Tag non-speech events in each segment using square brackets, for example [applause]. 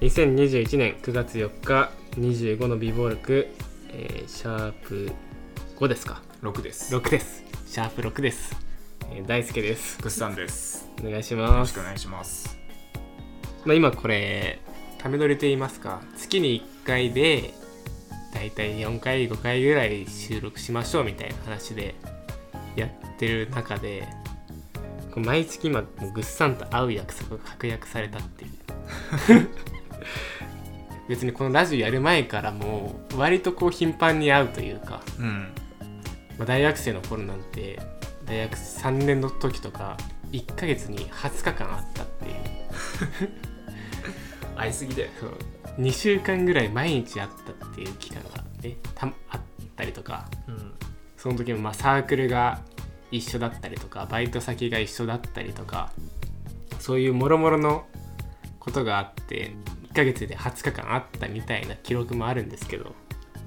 2021年9月4日25の美貌録、えーシャープ5ですか？6です。6です。シャープ6です、えー大輔です。グッサンです。お願いしよます。ろしくお願いします。まあ、今これため撮りと言いますか月に1回でだいたい4回5回ぐらい収録しましょうみたいな話でやってる中で毎月今もうぐっさんと会う約束が確約されたっていう [laughs] [laughs] 別にこのラジオやる前からもう割とこう頻繁に会うというか、うん。まあ、大学生の頃なんて大学3年の時とか1ヶ月に20日間会ったっていう。[laughs] 会いすぎでそう。2週間ぐらい毎日会ったっていう期間がねたあったりとかうん。その時もまあサークルが一緒だったりとかバイト先が一緒だったりとかそういうもろもろのことがあって1ヶ月で20日間会ったみたいな記録もあるんですけども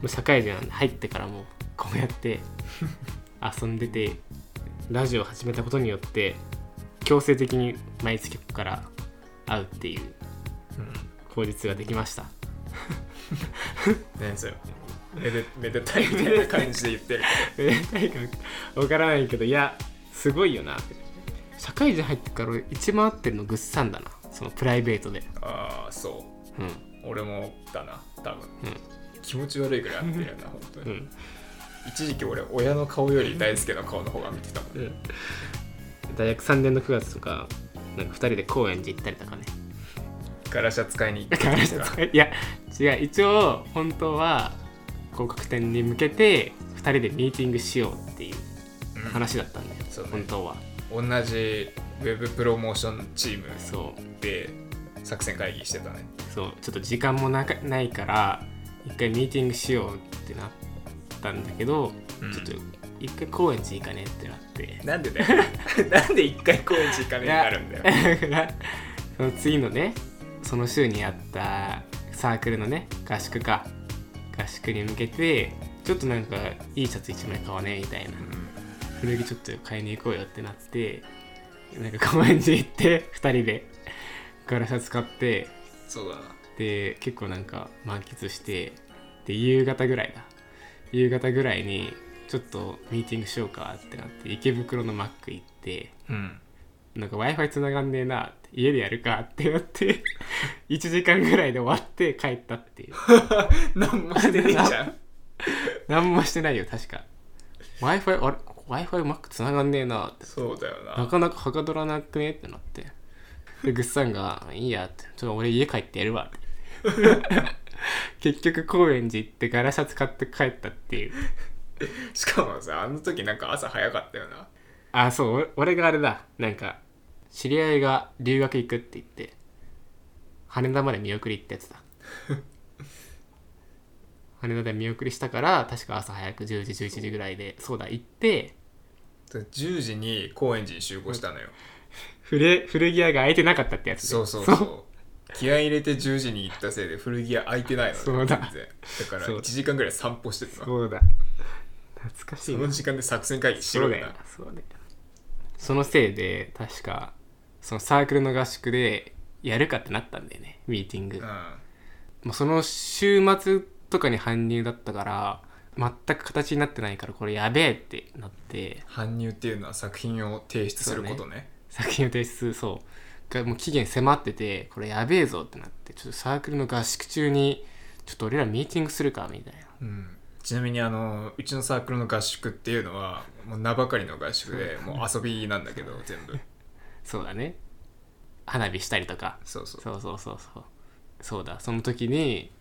う社会人入ってからもこうやって [laughs] 遊んでてラジオを始めたことによって強制的に毎月ここから会うっていう口実ができました。何それ。めでめでたいみたいな感じで言ってる。めでたいか分からないけどいやすごいよな社会人入ってから俺一番合ってるのぐっさんだな。そのプライベートで。ああそううん。俺もだな多分、うん。気持ち悪いぐらい合ってるよな本当に、うん。一時期俺親の顔より大輔の顔の方が見てたもん、うん。大学3年の9月とかなんか2人で高円寺行ったりとかね。ガラシャ使いに行ってガラシャ使いいや違う。一応本当は広告店に向けて2人でミーティングしようっていううん。話だったんだよ、そうね。本当は。同じウェブプロモーションチームそう。で作戦会議してたね。そうちょっと時間もなかないから一回ミーティングしようってなったんだけど、うん。ちょっと一回高円寺行かねってなって。なんでだよ。[laughs] なんで一回高円寺行かねえになるんだよ。[laughs] その次のねその週にあったサークルのね合宿か。合宿に向けてちょっとなんかいいシャツ1枚買わねえみたいな。古着ちょっと買いに行こうよってなってなんか高円寺行って2人でガラシャツ買ってそうだな。で結構なんか満喫してで夕方ぐらいだ。夕方ぐらいにちょっとミーティングしようかってなって池袋のマック行ってうん。なんか w i f i 繋がんねえな家でやるかってなって [laughs] 1時間ぐらいで終わって帰ったっていう。[laughs] 何もしてねえじゃん。[laughs] 何もしてないよ確か。W i f i あれ？W i f i マック繋がんねえなって。そうだよな。なかなかはかどらなくねってなってでぐっさんが「いいや」って「ちょっと俺家帰ってやるわ」結局高円寺行ってガラシャツ買って帰ったっていう。しかもさあの時なんか朝早かったよな。あそう俺俺があれだ。なんか知り合いが留学行くって言って羽田まで見送り行った。やつだ羽田で見送りしたから確か朝早く10時11時ぐらいでそうだ行って。10時に高円寺に集合したのよ古古着屋が開いてなかったってやつでそうそうそう。気合い入れて10時に行ったせいで古着屋開いてないのねそうだ。全然。だからそう1時間ぐらい散歩してたのそうだ。懐かしいな。その時間で作戦会議しろよな。そうだよ。なそうだよ。そのせいで確かそのサークルの合宿でやるかってなったんだよね。ミーティング、うん。もうその週末とかに搬入だったから全く形になってないからこれやべえってなって。搬入っていうのは作品を提出することね作品を提出そう。がもう期限迫っててこれやべえぞってなってちょっとサークルの合宿中にちょっと俺らミーティングするかみたいな。うん。ちなみにあのうちのサークルの合宿っていうのはもう名ばかりの合宿でもう遊びなんだけど全部。[laughs] そうだね。花火したりとか。そうそう。そうそうそうそう。そうだ。その時に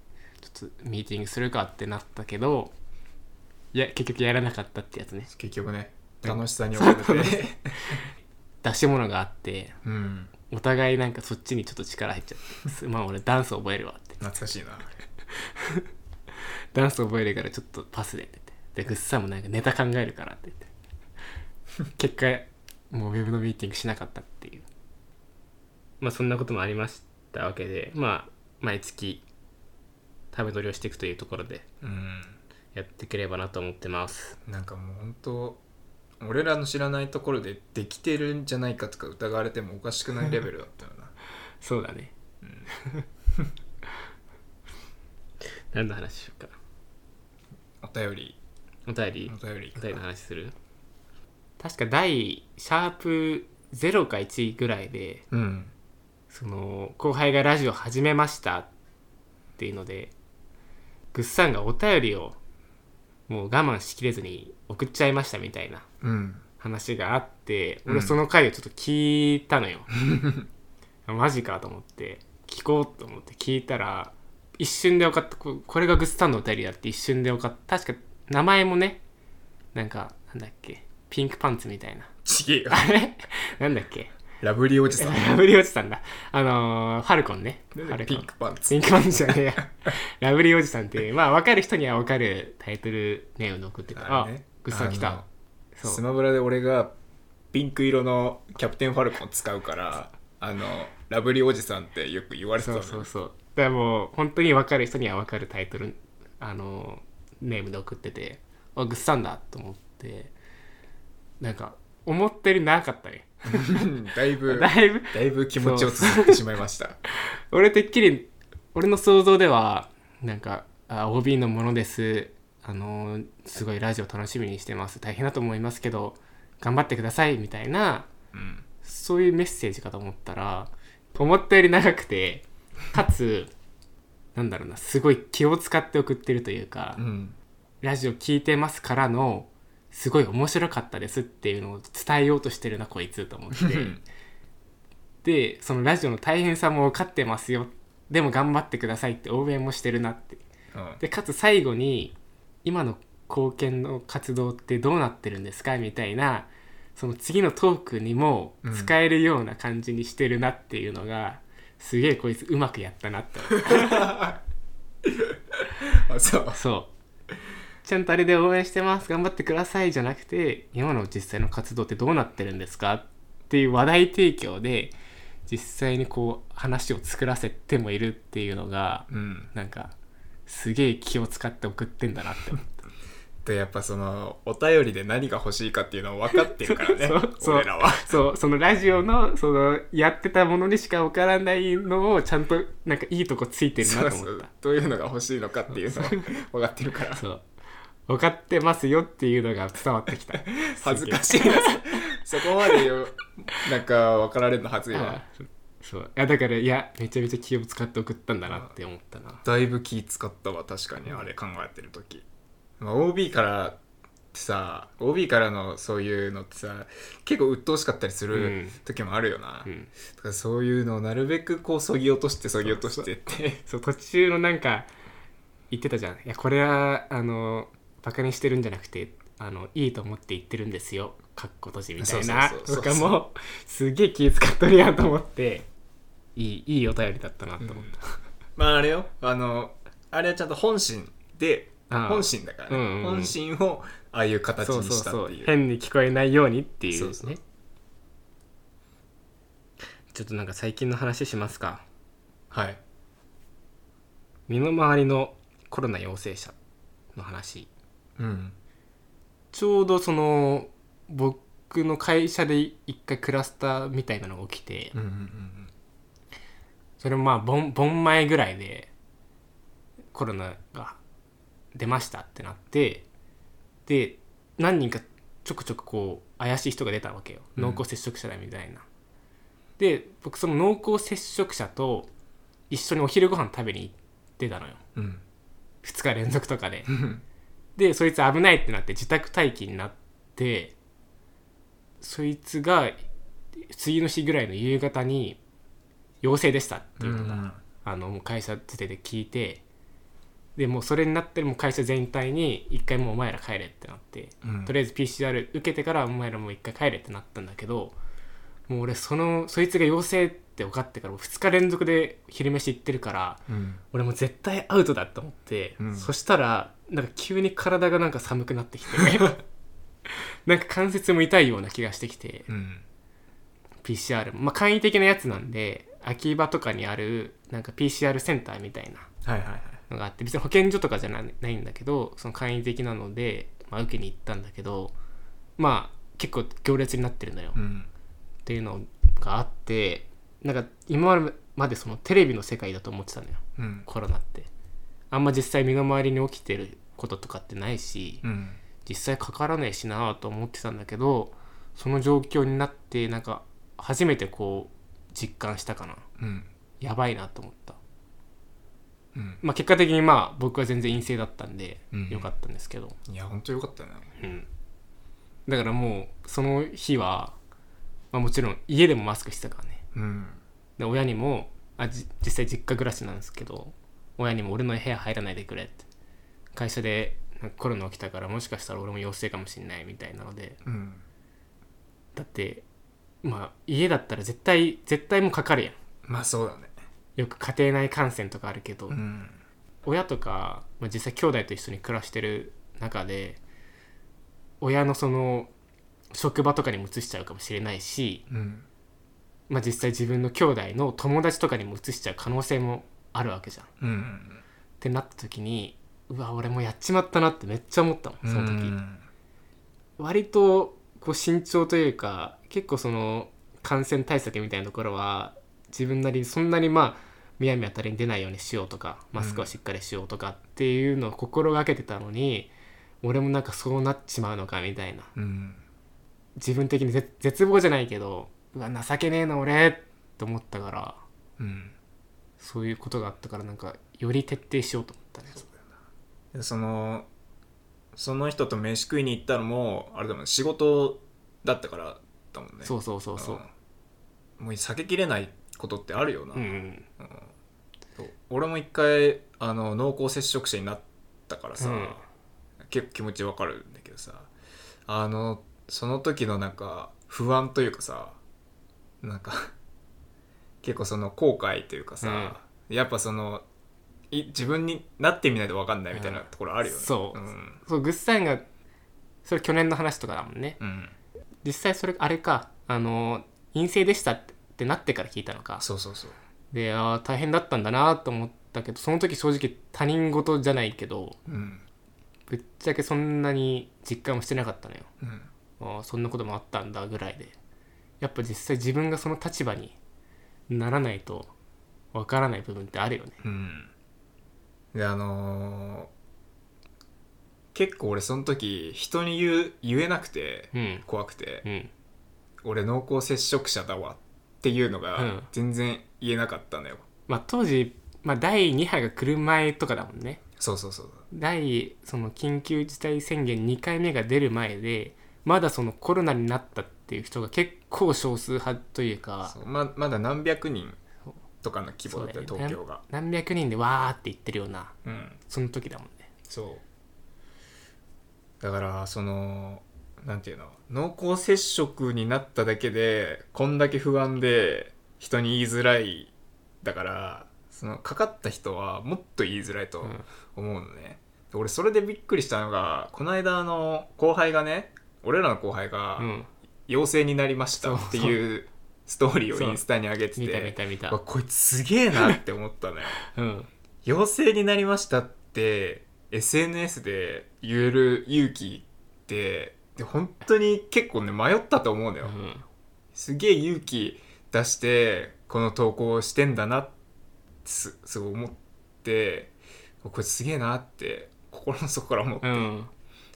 ちょっとミーティングするかってなったけどいや結局やらなかったってやつね。結局ね楽しさに追われて出し物があってうん。お互いなんかそっちにちょっと力入っちゃってす [laughs] まあ俺ダンス覚えるわって。懐かしいな。[laughs] ダンス覚えるからちょっとパスでって言って。でグッサンもなんかネタ考えるからって言って。[laughs] 結果もうウェブのミーティングしなかったっていう。まあそんなこともありましたわけでまあ毎月食べ取りをしていくというところでうん。やっていければなと思ってます。なんかもう本当俺らの知らないところでできてるんじゃないかとか疑われてもおかしくないレベルだったよな。[laughs] そうだね。何の話しようか。お便り。お便り。お便り。お便りの話する？確か第シャープ0か1ぐらいでうん。その後輩がラジオ始めましたっていうのでぐっさんがお便りをもう我慢しきれずに送っちゃいましたみたいなうん。話があってうん。俺その回をちょっと聞いたのよ、[laughs] マジかと思って聞こうと思って聞いたら一瞬で分かった。ここれがグッサンのお便りだって一瞬で分かった。確か名前もねなんかなんだっけピンクパンツみたいな。ちげえよ。あれ？[laughs] なんだっけ？ラブリーおじさん。[laughs] ラブリーおじさんだ。あのー、ファルコンね。ファルコピンンクパンツ。ピンクパンツじゃねえや。[laughs] ラブリーおじさんっていうまあ分かる人には分かるタイトルネームで送ってたあね。グッサン来た。スマブラで俺がピンク色のキャプテンファルコンを使うからあのラブリーおじさんってよく言われてたそのよ。うそうそう。だからもう本当に分かる人には分かるタイトルあのネームで送ってて。あグッサンだと思って。なんか思ったより長かったねだいぶ [laughs] だいぶ。だいぶ気持ちを綴ってしまいました。俺てっきり俺の想像ではなんかあ OB のものです。あのすごいラジオ楽しみにしてます。大変だと思いますけど頑張ってくださいみたいなうん。そういうメッセージかと思ったら思ったより長くてかつなんだろうなすごい気を使って送ってるというか、うん。ラジオ聞いてますからのすごい面白かったですっていうのを伝えようとしてるなこいつと思って。でそのラジオの大変さも分かってますよ。でも頑張ってくださいって応援もしてるなって。うん。でかつ最後に今の貢献の活動ってどうなってるんですかみたいなその次のトークにも使えるような感じにしてるなっていうのが、すげえこいつうまくやったなって [laughs] そう。そうちゃんとあれで応援してます。頑張ってくださいじゃなくて今の実際の活動ってどうなってるんですかっていう話題提供で実際にこう話を作らせてもいるっていうのがうん。なんかすげえ気を使って送ってんだなって思った。[laughs] でやっぱそのお便りで何が欲しいかっていうのを分かってるからね。[laughs] そう俺らは。そうそのラジオのそのやってたものにしか分からないのをちゃんとなんかいいとこついてるなと思った。どういうのが欲しいのかっていうのを分かってるから。そう分かってますよっていうのが伝わってきた。[laughs] 恥ずかしいな。そそこまでよなんか分かられるの恥ずいわあそういやだからいやめちゃめちゃ気を使って送ったんだなって思ったな。だいぶ気使ったわ確かにあれ考えてる時、まあ、OB からってさ OB からのそういうのってさ結構鬱陶しかったりすうるん。時もあるよな、うん。だからそういうのをなるべくこうそぎ落としてそぎ落としてって。そう途中のなんか言ってたじゃん。いやこれはあのバカにしてるんじゃなくてあのいいと思って言ってるんですよ。かっこ閉じみたいな。とかもすげえ気使っとるやんと思って。いいいいお便りだったなと思った、まああれよ。あのあれはちゃんと本心で本心だからね、うんうんうん。本心をああいう形にしたっていう。う。変に聞こえないようにっていうね。そうそう。ちょっとなんか最近の話しますか。はい。身の回りのコロナ陽性者の話うん。ちょうどその僕の会社で一回クラスターみたいなのが起きてうんうんうんそれもまあ盆盆前ぐらいでコロナが出ましたってなってで何人かちょくちょくこう怪しい人が出たわけよ。うん。濃厚接触者だみたいな、で僕その濃厚接触者と一緒にお昼ご飯食べに行ってたのよ。うん。2日連続とかで。うんでそいつ危ないってなって自宅待機になってそいつが次の日ぐらいの夕方に陽性でしたっていうのが、あのもう会社つてで聞いてでもうそれになってもう会社全体に一回もうお前ら帰れってなって、うん。とりあえず PCR 受けてからお前らもう一回帰れってなったんだけどもう俺そのそいつが陽性って分かってから2日連続で昼飯行ってるからうん。俺もう絶対アウトだと思って、うん。そしたらなんか急に体がなんか寒くなってきて。[laughs] なんか関節も痛いような気がしてきて。うん。PCR もまあ簡易的なやつなんで秋葉とかにあるなんか PCR センターみたいな。のがあって別に保健所とかじゃなないんだけどその簡易的なので、まあ、受けに行ったんだけどまあ結構行列になってるのよ、っうん。ていうのがあってなんか今までそのテレビの世界だと思ってたのよ。うん。コロナってあんま実際身の回りに起きてることとかってないし、うん。実際かからねえしなと思ってたんだけどその状況になってなんか初めてこう実感したかな。うん。やばいなと思った。うん。まあ結果的にまあ僕は全然陰性だったんでうん。よかったんですけど、いや本当よかったね。うん。だからもうその日は、まあ、もちろん家でもマスクしてたからね。うん。で親にもあじ実際実家暮らしなんですけど親にも俺の部屋入らないでくれって。会社でなんかコロナ起きたからもしかしたら俺も陽性かもしんないみたいなので。うん。だってまあ家だったら絶対絶対もうかかるやん。まあそうだね。よく家庭内感染とかあるけど、うん。親とか、まあ、実際兄弟と一緒に暮らしてる中で親のその職場とかにも移しちゃうかもしれないし、うん。まあ、実際自分の兄弟の友達とかにも移しちゃう可能性もあるわけじゃん。っうん。てなった時にうわ俺もやっちまったなってめっちゃ思ったもんその時。うん。割とこう慎重というか結構その感染対策みたいなところは自分なりにそんなにまあむやみやたりに出ないようにしようとかマスクはしっかりしようとかっていうのを心がけてたのに、俺もなんかそうなっちまうのかみたいな。うん。自分的に絶絶望じゃないけどうわ情けねえな俺って思ったから。うんそういうことがあったからなんかより徹底しようと思ったね。でそのその人と飯食いに行ったのもあれだもん仕事だったからだもんね。そうそうそうそう。うん。もう避けきれないことってあるよな、うんうん俺も一回あの濃厚接触者になったからさ、うん。結構気持ちわかるんだけどさあのその時のなんか不安というかさなんか結構その後悔というかさ、やっぱそのい自分になってみないと分かんないみたいなところあるよね、そう。うん。そうグッサインがそれ去年の話とかだもんね。うん、実際それあれかあの陰性でしたってなってから聞いたのか。そうそうそう。であー大変だったんだなと思ったけどその時正直他人事じゃないけどうん。ぶっちゃけそんなに実感もしてなかったのよ。うん。あーそんなこともあったんだぐらいで。やっぱ実際自分がその立場にならないとわからない部分ってあるよね。うん。であのー結構俺その時人に言う言えなくてうん。怖くて、うん。俺濃厚接触者だわっていうのうん。が全然言えなかったのよ、まあ当時、まあ、第2波が来る前とかだもんね。そうそうそう第その緊急事態宣言2回目が出る前でまだそのコロナになったっていう人が結構少数派というかそうままだ何百人とかの規模だったよそうだよね。東京が。何百人でわーって言ってるようなうん。その時だもんね。そう。だからそのなんていうの濃厚接触になっただけでこんだけ不安で人に言いづらいだからそのかかった人はもっと言いづらいとうん。思うのね、で俺それでびっくりしたのがこの間あの後輩がね俺らの後輩がうん。陽性になりましたっていうストーリーをインスタに上げてて見た見た見た。わこいつすげえなって思ったのようん。陽性になりましたって SNS で言える勇気ってで本当に結構ね迷ったと思うのよ、うん。すげえ勇気出してこの投稿をしてんだなってすすごい思ってこれすげえなって心の底から思って、うん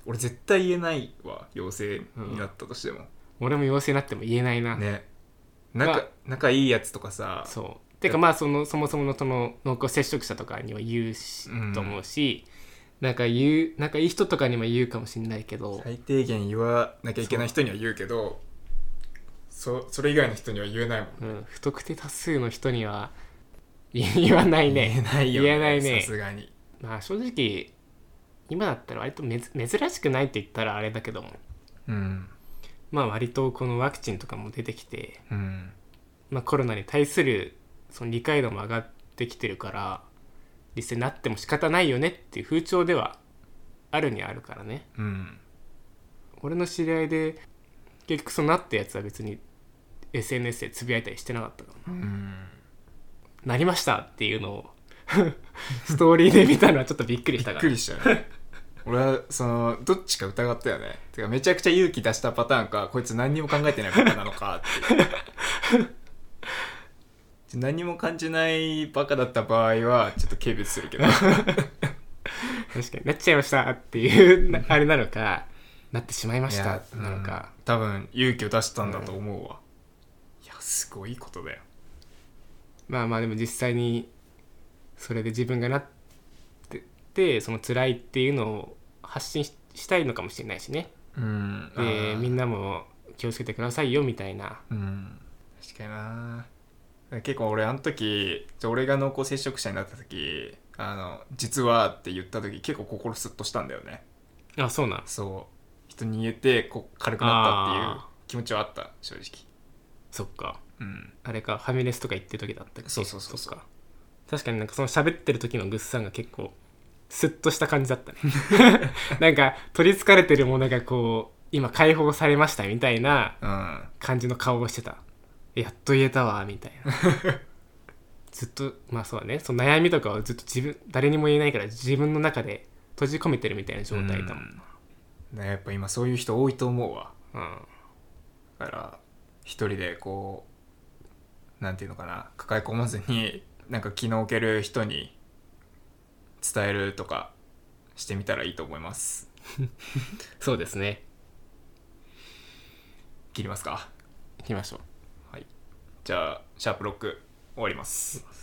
俺絶対言えないわ陽性になったとしても、俺も陽性になっても言えないな、ね。仲,、まあ。仲いいやつとかさ。そう。てかまあそのそもそものその濃厚接触者とかには言うし、うんと思うしなんか言うなんかいい人とかにも言うかもしれないけど、最低限言わなきゃいけない人には言うけどそそれ以外の人には言えないもん。うん、不特定多数の人には言言わないね。言えないよね。言えないね。さすがに。まあ正直今だったら割とめず珍しくないって言ったらあれだけども。うん。まあ割とこのワクチンとかも出てきて、うん。まあ、コロナに対するその理解度も上がってきてるから実際なっても仕方ないよねっていう風潮ではあるにはあるからね。うん。俺の知り合いで結局そのなったやつは別に SNS でつぶやいたりしてなかったから。なうん。なりましたっていうのを [laughs] ストーリーで見たのはちょっとびっくりしたから。びっくりしたね。俺はそのどっちか疑ったよね。てかめちゃくちゃ勇気出したパターンかこいつ何にも考えてないバカなのかって。いう何にも感じないバカだった場合はちょっと軽蔑するけど。確かに。なっちゃいましたっていうなあれなのかなってしまいましたいやなのか、うん多分勇気を出したんだと思うわ、いやすごいことだよ。まあまあでも実際にそれで自分がなっててその辛いっていうのを発信ししたいのかもしれないしね。うん。でみんななも気をつけてくださいよみたいな。うん。確かにな。結構俺あの時俺が濃厚接触者になった時あの実はって言った時結構心スッとしたんだよね。あそうなん。そう。人に言えてこう軽くなったっていうあ気持ちはあった正直。そっか。うん。あれかファミレスとか行ってる時だったっけ？そうそうそうそう確かになんかその喋ってる時のグッさんが結構スッとした感じだったね。[laughs] なんか取りつかれてるものがこう今解放されましたみたいなうん。感じの顔をしてた。やっと言えたわみたいな。[laughs] ずっとまあそうだね。その悩みとかをずっと自分誰にも言えないから自分の中で閉じ込めてるみたいな状態だもん。ねやっぱ今そういう人多いと思うわ。なだから一人でこうなんていうのかな抱え込まずになんか気の置ける人に伝えるとかしてみたらいいと思います。う [laughs] んそうですね。切りますか。行きましょう。はい。じゃあシャープロック終わります